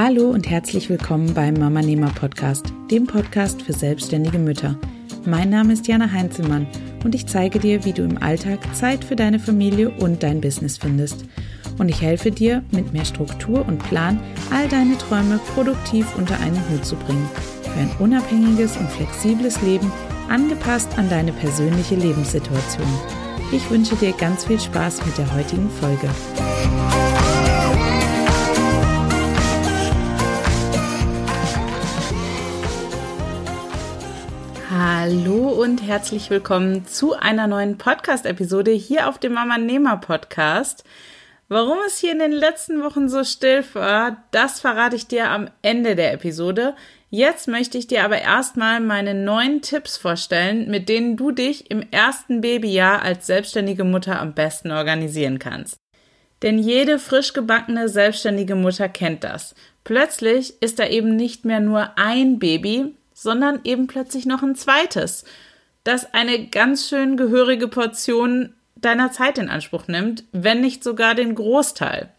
Hallo und herzlich willkommen beim Mama Nehmer Podcast, dem Podcast für selbstständige Mütter. Mein Name ist Jana Heinzelmann und ich zeige dir, wie du im Alltag Zeit für deine Familie und dein Business findest. Und ich helfe dir, mit mehr Struktur und Plan all deine Träume produktiv unter einen Hut zu bringen. Für ein unabhängiges und flexibles Leben, angepasst an deine persönliche Lebenssituation. Ich wünsche dir ganz viel Spaß mit der heutigen Folge. Hallo und herzlich willkommen zu einer neuen Podcast-Episode hier auf dem Mama Nehmer Podcast. Warum es hier in den letzten Wochen so still war, das verrate ich dir am Ende der Episode. Jetzt möchte ich dir aber erstmal meine neuen Tipps vorstellen, mit denen du dich im ersten Babyjahr als selbstständige Mutter am besten organisieren kannst. Denn jede frisch gebackene selbstständige Mutter kennt das. Plötzlich ist da eben nicht mehr nur ein Baby, sondern eben plötzlich noch ein zweites, das eine ganz schön gehörige Portion deiner Zeit in Anspruch nimmt, wenn nicht sogar den Großteil.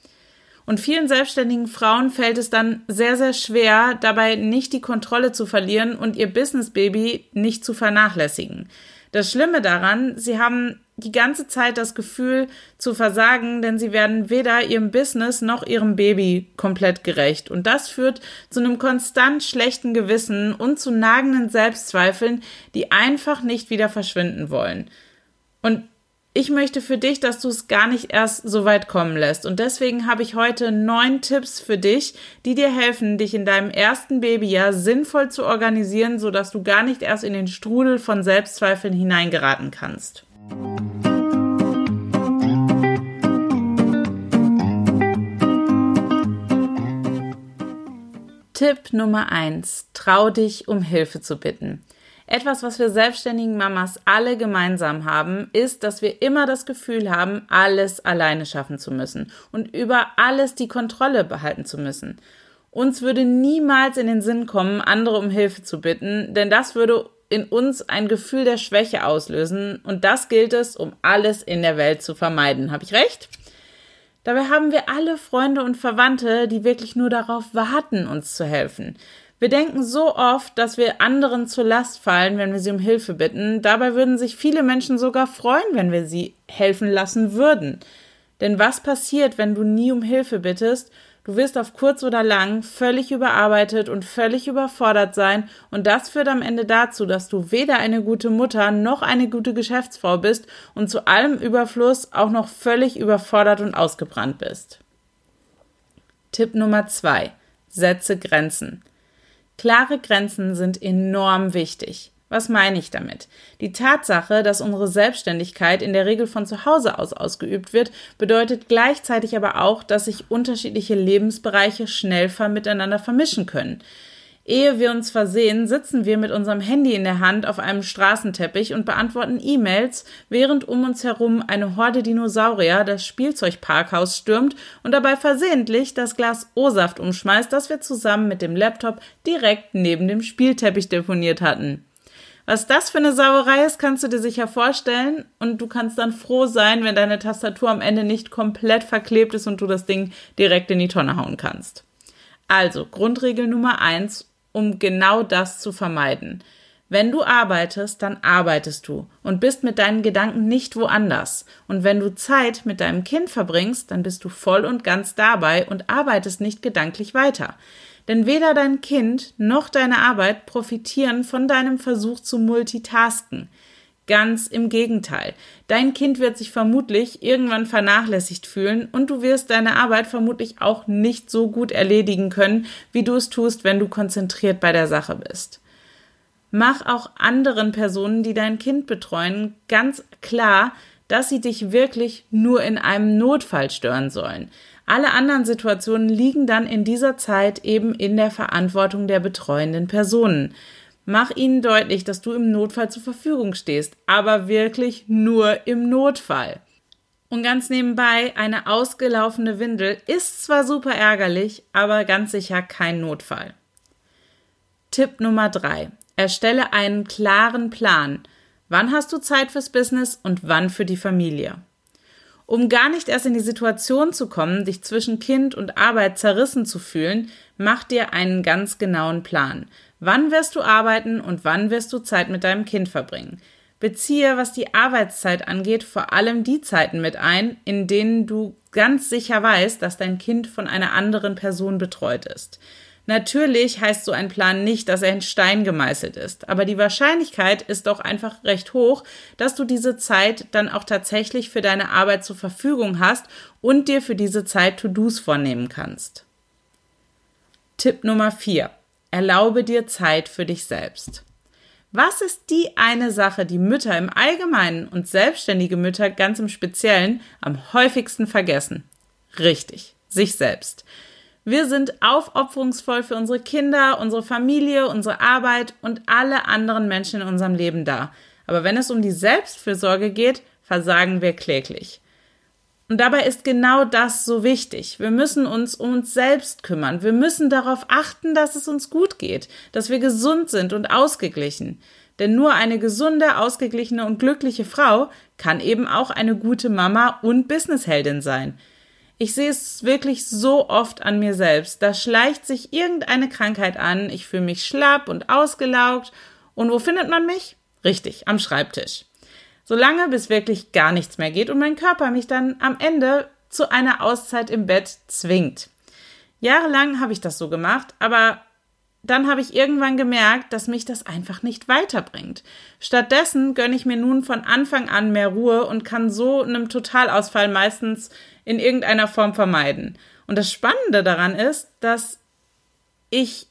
Und vielen selbstständigen Frauen fällt es dann sehr, sehr schwer, dabei nicht die Kontrolle zu verlieren und ihr Business Baby nicht zu vernachlässigen. Das Schlimme daran, sie haben die ganze Zeit das Gefühl zu versagen, denn sie werden weder ihrem Business noch ihrem Baby komplett gerecht. Und das führt zu einem konstant schlechten Gewissen und zu nagenden Selbstzweifeln, die einfach nicht wieder verschwinden wollen. Und ich möchte für dich, dass du es gar nicht erst so weit kommen lässt. Und deswegen habe ich heute neun Tipps für dich, die dir helfen, dich in deinem ersten Babyjahr sinnvoll zu organisieren, sodass du gar nicht erst in den Strudel von Selbstzweifeln hineingeraten kannst. Tipp Nummer eins: Trau dich, um Hilfe zu bitten. Etwas, was wir selbstständigen Mamas alle gemeinsam haben, ist, dass wir immer das Gefühl haben, alles alleine schaffen zu müssen und über alles die Kontrolle behalten zu müssen. Uns würde niemals in den Sinn kommen, andere um Hilfe zu bitten, denn das würde in uns ein Gefühl der Schwäche auslösen und das gilt es, um alles in der Welt zu vermeiden. Habe ich recht? Dabei haben wir alle Freunde und Verwandte, die wirklich nur darauf warten, uns zu helfen. Wir denken so oft, dass wir anderen zur Last fallen, wenn wir sie um Hilfe bitten. Dabei würden sich viele Menschen sogar freuen, wenn wir sie helfen lassen würden. Denn was passiert, wenn du nie um Hilfe bittest? Du wirst auf kurz oder lang völlig überarbeitet und völlig überfordert sein und das führt am Ende dazu, dass du weder eine gute Mutter noch eine gute Geschäftsfrau bist und zu allem Überfluss auch noch völlig überfordert und ausgebrannt bist. Tipp Nummer zwei: Setze Grenzen. Klare Grenzen sind enorm wichtig. Was meine ich damit? Die Tatsache, dass unsere Selbstständigkeit in der Regel von zu Hause aus ausgeübt wird, bedeutet gleichzeitig aber auch, dass sich unterschiedliche Lebensbereiche schnell miteinander vermischen können. Ehe wir uns versehen, sitzen wir mit unserem Handy in der Hand auf einem Straßenteppich und beantworten E-Mails, während um uns herum eine Horde Dinosaurier das Spielzeugparkhaus stürmt und dabei versehentlich das Glas O-Saft umschmeißt, das wir zusammen mit dem Laptop direkt neben dem Spielteppich deponiert hatten. Was das für eine Sauerei ist, kannst du dir sicher vorstellen und du kannst dann froh sein, wenn deine Tastatur am Ende nicht komplett verklebt ist und du das Ding direkt in die Tonne hauen kannst. Also, Grundregel Nummer eins um genau das zu vermeiden. Wenn du arbeitest, dann arbeitest du und bist mit deinen Gedanken nicht woanders. Und wenn du Zeit mit deinem Kind verbringst, dann bist du voll und ganz dabei und arbeitest nicht gedanklich weiter. Denn weder dein Kind noch deine Arbeit profitieren von deinem Versuch zu multitasken. Ganz im Gegenteil. Dein Kind wird sich vermutlich irgendwann vernachlässigt fühlen und du wirst deine Arbeit vermutlich auch nicht so gut erledigen können, wie du es tust, wenn du konzentriert bei der Sache bist. Mach auch anderen Personen, die dein Kind betreuen, ganz klar, dass sie dich wirklich nur in einem Notfall stören sollen. Alle anderen Situationen liegen dann in dieser Zeit eben in der Verantwortung der betreuenden Personen. Mach ihnen deutlich, dass du im Notfall zur Verfügung stehst, aber wirklich nur im Notfall. Und ganz nebenbei, eine ausgelaufene Windel ist zwar super ärgerlich, aber ganz sicher kein Notfall. Tipp Nummer drei: Erstelle einen klaren Plan. Wann hast du Zeit fürs Business und wann für die Familie? Um gar nicht erst in die Situation zu kommen, dich zwischen Kind und Arbeit zerrissen zu fühlen, mach dir einen ganz genauen Plan. Wann wirst du arbeiten und wann wirst du Zeit mit deinem Kind verbringen? Beziehe, was die Arbeitszeit angeht, vor allem die Zeiten mit ein, in denen du ganz sicher weißt, dass dein Kind von einer anderen Person betreut ist. Natürlich heißt so ein Plan nicht, dass er in Stein gemeißelt ist, aber die Wahrscheinlichkeit ist doch einfach recht hoch, dass du diese Zeit dann auch tatsächlich für deine Arbeit zur Verfügung hast und dir für diese Zeit To-Dos vornehmen kannst. Tipp Nummer 4. Erlaube dir Zeit für dich selbst. Was ist die eine Sache, die Mütter im Allgemeinen und selbstständige Mütter ganz im Speziellen am häufigsten vergessen? Richtig, sich selbst. Wir sind aufopferungsvoll für unsere Kinder, unsere Familie, unsere Arbeit und alle anderen Menschen in unserem Leben da. Aber wenn es um die Selbstfürsorge geht, versagen wir kläglich. Und dabei ist genau das so wichtig. Wir müssen uns um uns selbst kümmern. Wir müssen darauf achten, dass es uns gut geht, dass wir gesund sind und ausgeglichen. Denn nur eine gesunde, ausgeglichene und glückliche Frau kann eben auch eine gute Mama und Businessheldin sein. Ich sehe es wirklich so oft an mir selbst. Da schleicht sich irgendeine Krankheit an, ich fühle mich schlapp und ausgelaugt. Und wo findet man mich? Richtig, am Schreibtisch. Solange bis wirklich gar nichts mehr geht und mein Körper mich dann am Ende zu einer Auszeit im Bett zwingt. Jahrelang habe ich das so gemacht, aber dann habe ich irgendwann gemerkt, dass mich das einfach nicht weiterbringt. Stattdessen gönne ich mir nun von Anfang an mehr Ruhe und kann so einem Totalausfall meistens in irgendeiner Form vermeiden. Und das Spannende daran ist, dass ich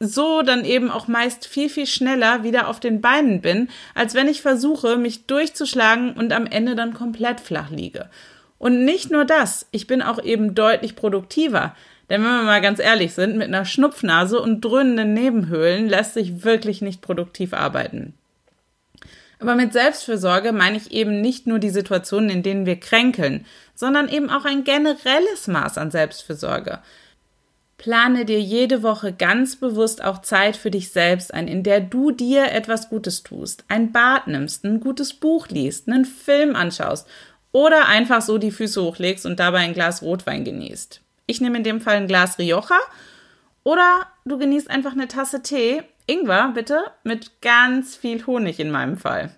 so dann eben auch meist viel, viel schneller wieder auf den Beinen bin, als wenn ich versuche, mich durchzuschlagen und am Ende dann komplett flach liege. Und nicht nur das, ich bin auch eben deutlich produktiver. Denn wenn wir mal ganz ehrlich sind, mit einer Schnupfnase und dröhnenden Nebenhöhlen lässt sich wirklich nicht produktiv arbeiten. Aber mit Selbstfürsorge meine ich eben nicht nur die Situationen, in denen wir kränkeln, sondern eben auch ein generelles Maß an Selbstfürsorge. Plane dir jede Woche ganz bewusst auch Zeit für dich selbst ein, in der du dir etwas Gutes tust, ein Bad nimmst, ein gutes Buch liest, einen Film anschaust oder einfach so die Füße hochlegst und dabei ein Glas Rotwein genießt. Ich nehme in dem Fall ein Glas Rioja. Oder du genießt einfach eine Tasse Tee, Ingwer bitte, mit ganz viel Honig in meinem Fall.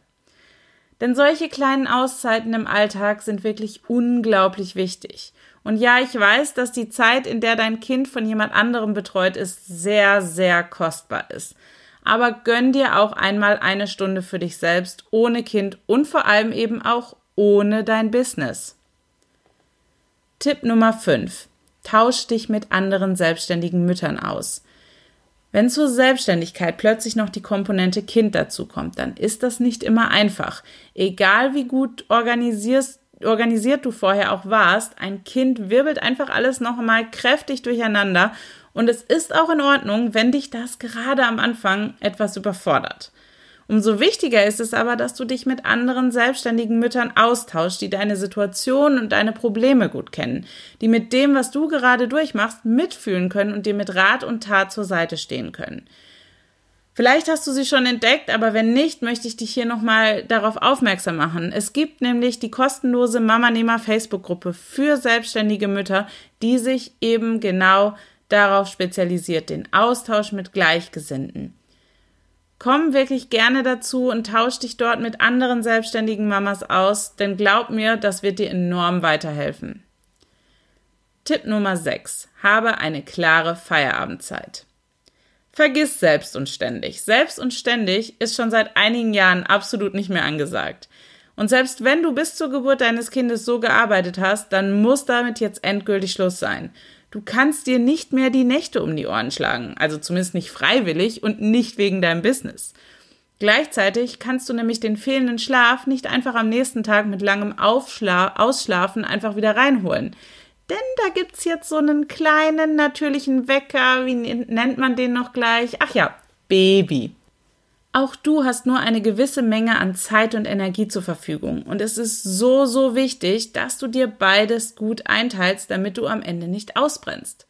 Denn solche kleinen Auszeiten im Alltag sind wirklich unglaublich wichtig. Und ja, ich weiß, dass die Zeit, in der dein Kind von jemand anderem betreut ist, sehr, sehr kostbar ist. Aber gönn dir auch einmal eine Stunde für dich selbst, ohne Kind und vor allem eben auch ohne dein Business. Tipp Nummer 5. Tausch dich mit anderen selbstständigen Müttern aus. Wenn zur Selbstständigkeit plötzlich noch die Komponente Kind dazukommt, dann ist das nicht immer einfach. Egal wie gut organisiert du vorher auch warst, ein Kind wirbelt einfach alles noch einmal kräftig durcheinander und es ist auch in Ordnung, wenn dich das gerade am Anfang etwas überfordert. Umso wichtiger ist es aber, dass du dich mit anderen selbstständigen Müttern austauschst, die deine Situation und deine Probleme gut kennen, die mit dem, was du gerade durchmachst, mitfühlen können und dir mit Rat und Tat zur Seite stehen können. Vielleicht hast du sie schon entdeckt, aber wenn nicht, möchte ich dich hier nochmal darauf aufmerksam machen. Es gibt nämlich die kostenlose Mama-Nehmer Facebook-Gruppe für selbstständige Mütter, die sich eben genau darauf spezialisiert, den Austausch mit Gleichgesinnten. Komm wirklich gerne dazu und tausch dich dort mit anderen selbstständigen Mamas aus, denn glaub mir, das wird dir enorm weiterhelfen. Tipp Nummer 6. Habe eine klare Feierabendzeit. Vergiss selbst und ständig. Selbst und ständig ist schon seit einigen Jahren absolut nicht mehr angesagt. Und selbst wenn du bis zur Geburt deines Kindes so gearbeitet hast, dann muss damit jetzt endgültig Schluss sein. Du kannst dir nicht mehr die Nächte um die Ohren schlagen, also zumindest nicht freiwillig und nicht wegen deinem Business. Gleichzeitig kannst du nämlich den fehlenden Schlaf nicht einfach am nächsten Tag mit langem Aufschla Ausschlafen einfach wieder reinholen. Denn da gibt's jetzt so einen kleinen natürlichen Wecker, wie nennt man den noch gleich? Ach ja, Baby. Auch du hast nur eine gewisse Menge an Zeit und Energie zur Verfügung. Und es ist so, so wichtig, dass du dir beides gut einteilst, damit du am Ende nicht ausbrennst.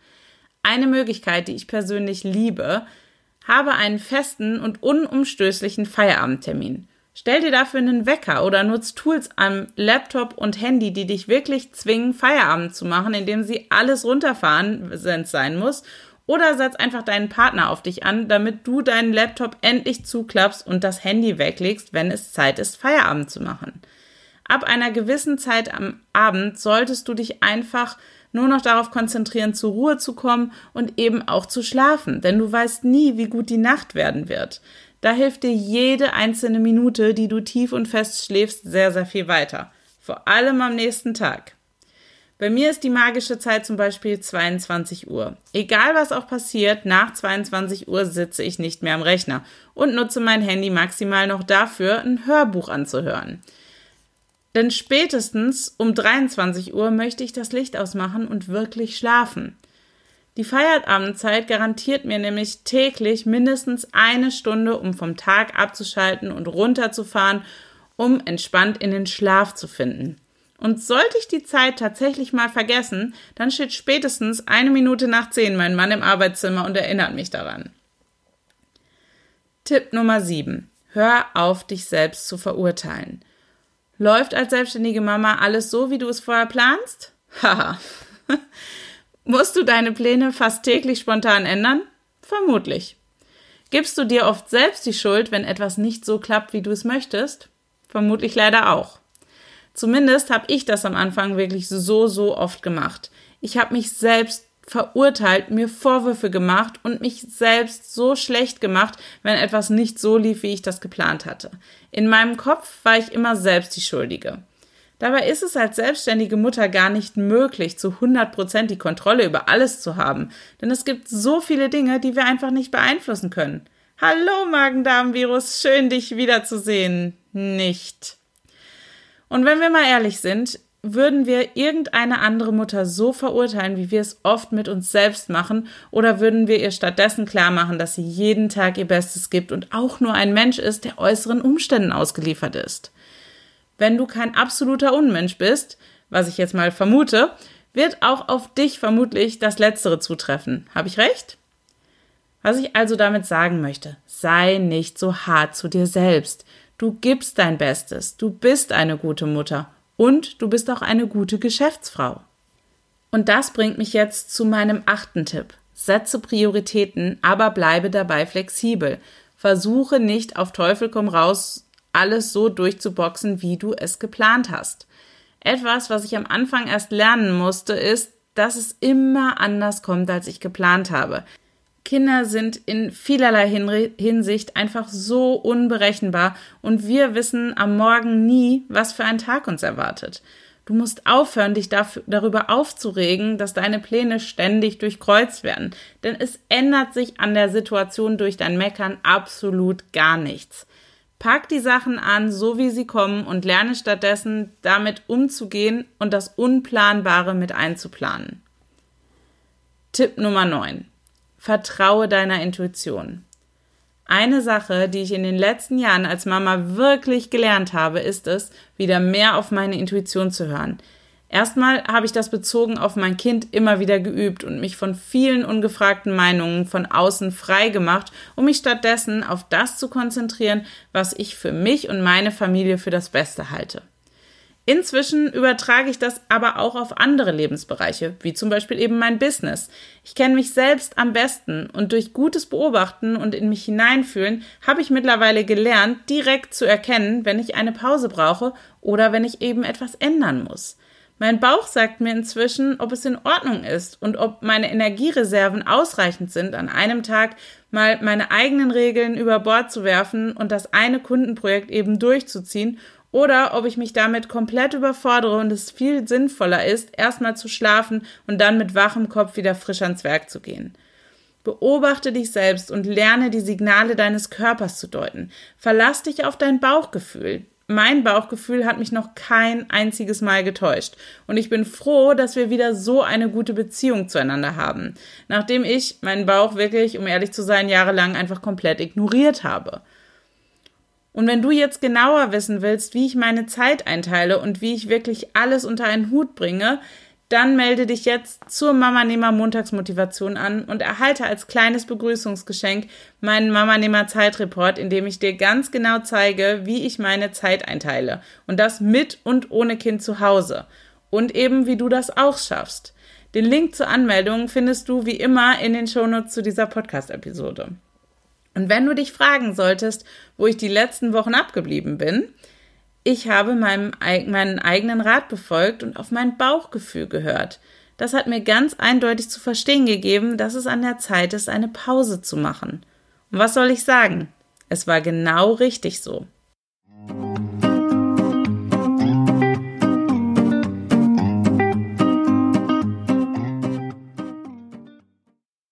Eine Möglichkeit, die ich persönlich liebe, habe einen festen und unumstößlichen Feierabendtermin. Stell dir dafür einen Wecker oder nutz Tools am Laptop und Handy, die dich wirklich zwingen, Feierabend zu machen, indem sie alles runterfahren, sein muss. Oder setz einfach deinen Partner auf dich an, damit du deinen Laptop endlich zuklappst und das Handy weglegst, wenn es Zeit ist, Feierabend zu machen. Ab einer gewissen Zeit am Abend solltest du dich einfach nur noch darauf konzentrieren, zur Ruhe zu kommen und eben auch zu schlafen, denn du weißt nie, wie gut die Nacht werden wird. Da hilft dir jede einzelne Minute, die du tief und fest schläfst, sehr, sehr viel weiter. Vor allem am nächsten Tag. Bei mir ist die magische Zeit zum Beispiel 22 Uhr. Egal was auch passiert, nach 22 Uhr sitze ich nicht mehr am Rechner und nutze mein Handy maximal noch dafür, ein Hörbuch anzuhören. Denn spätestens um 23 Uhr möchte ich das Licht ausmachen und wirklich schlafen. Die Feierabendzeit garantiert mir nämlich täglich mindestens eine Stunde, um vom Tag abzuschalten und runterzufahren, um entspannt in den Schlaf zu finden. Und sollte ich die Zeit tatsächlich mal vergessen, dann steht spätestens eine Minute nach zehn mein Mann im Arbeitszimmer und erinnert mich daran. Tipp Nummer 7. Hör auf, dich selbst zu verurteilen. Läuft als selbstständige Mama alles so, wie du es vorher planst? Haha. Musst du deine Pläne fast täglich spontan ändern? Vermutlich. Gibst du dir oft selbst die Schuld, wenn etwas nicht so klappt, wie du es möchtest? Vermutlich leider auch. Zumindest habe ich das am Anfang wirklich so, so oft gemacht. Ich habe mich selbst verurteilt, mir Vorwürfe gemacht und mich selbst so schlecht gemacht, wenn etwas nicht so lief, wie ich das geplant hatte. In meinem Kopf war ich immer selbst die Schuldige. Dabei ist es als selbstständige Mutter gar nicht möglich, zu 100 Prozent die Kontrolle über alles zu haben. Denn es gibt so viele Dinge, die wir einfach nicht beeinflussen können. Hallo Magen-Darm-Virus, schön dich wiederzusehen. Nicht. Und wenn wir mal ehrlich sind, würden wir irgendeine andere Mutter so verurteilen, wie wir es oft mit uns selbst machen, oder würden wir ihr stattdessen klar machen, dass sie jeden Tag ihr Bestes gibt und auch nur ein Mensch ist, der äußeren Umständen ausgeliefert ist? wenn du kein absoluter Unmensch bist, was ich jetzt mal vermute, wird auch auf dich vermutlich das Letztere zutreffen. Habe ich recht? Was ich also damit sagen möchte, sei nicht so hart zu dir selbst. Du gibst dein Bestes, du bist eine gute Mutter und du bist auch eine gute Geschäftsfrau. Und das bringt mich jetzt zu meinem achten Tipp. Setze Prioritäten, aber bleibe dabei flexibel. Versuche nicht auf Teufel komm raus alles so durchzuboxen, wie du es geplant hast. Etwas, was ich am Anfang erst lernen musste, ist, dass es immer anders kommt, als ich geplant habe. Kinder sind in vielerlei Hinsicht einfach so unberechenbar und wir wissen am Morgen nie, was für ein Tag uns erwartet. Du musst aufhören, dich dafür, darüber aufzuregen, dass deine Pläne ständig durchkreuzt werden, denn es ändert sich an der Situation durch dein Meckern absolut gar nichts. Pack die Sachen an, so wie sie kommen und lerne stattdessen damit umzugehen und das Unplanbare mit einzuplanen. Tipp Nummer 9. Vertraue deiner Intuition. Eine Sache, die ich in den letzten Jahren als Mama wirklich gelernt habe, ist es, wieder mehr auf meine Intuition zu hören. Erstmal habe ich das bezogen auf mein Kind immer wieder geübt und mich von vielen ungefragten Meinungen von außen frei gemacht, um mich stattdessen auf das zu konzentrieren, was ich für mich und meine Familie für das Beste halte. Inzwischen übertrage ich das aber auch auf andere Lebensbereiche, wie zum Beispiel eben mein Business. Ich kenne mich selbst am besten und durch gutes Beobachten und in mich hineinfühlen habe ich mittlerweile gelernt, direkt zu erkennen, wenn ich eine Pause brauche oder wenn ich eben etwas ändern muss. Mein Bauch sagt mir inzwischen, ob es in Ordnung ist und ob meine Energiereserven ausreichend sind, an einem Tag mal meine eigenen Regeln über Bord zu werfen und das eine Kundenprojekt eben durchzuziehen oder ob ich mich damit komplett überfordere und es viel sinnvoller ist, erstmal zu schlafen und dann mit wachem Kopf wieder frisch ans Werk zu gehen. Beobachte dich selbst und lerne die Signale deines Körpers zu deuten. Verlass dich auf dein Bauchgefühl mein Bauchgefühl hat mich noch kein einziges Mal getäuscht. Und ich bin froh, dass wir wieder so eine gute Beziehung zueinander haben. Nachdem ich meinen Bauch wirklich, um ehrlich zu sein, jahrelang einfach komplett ignoriert habe. Und wenn du jetzt genauer wissen willst, wie ich meine Zeit einteile und wie ich wirklich alles unter einen Hut bringe, dann melde dich jetzt zur Mama Nehmer Montagsmotivation an und erhalte als kleines Begrüßungsgeschenk meinen Mama Nehmer Zeitreport, in dem ich dir ganz genau zeige, wie ich meine Zeit einteile und das mit und ohne Kind zu Hause und eben wie du das auch schaffst. Den Link zur Anmeldung findest du wie immer in den Shownotes zu dieser Podcast-Episode. Und wenn du dich fragen solltest, wo ich die letzten Wochen abgeblieben bin, ich habe meinem, meinen eigenen Rat befolgt und auf mein Bauchgefühl gehört. Das hat mir ganz eindeutig zu verstehen gegeben, dass es an der Zeit ist, eine Pause zu machen. Und was soll ich sagen? Es war genau richtig so.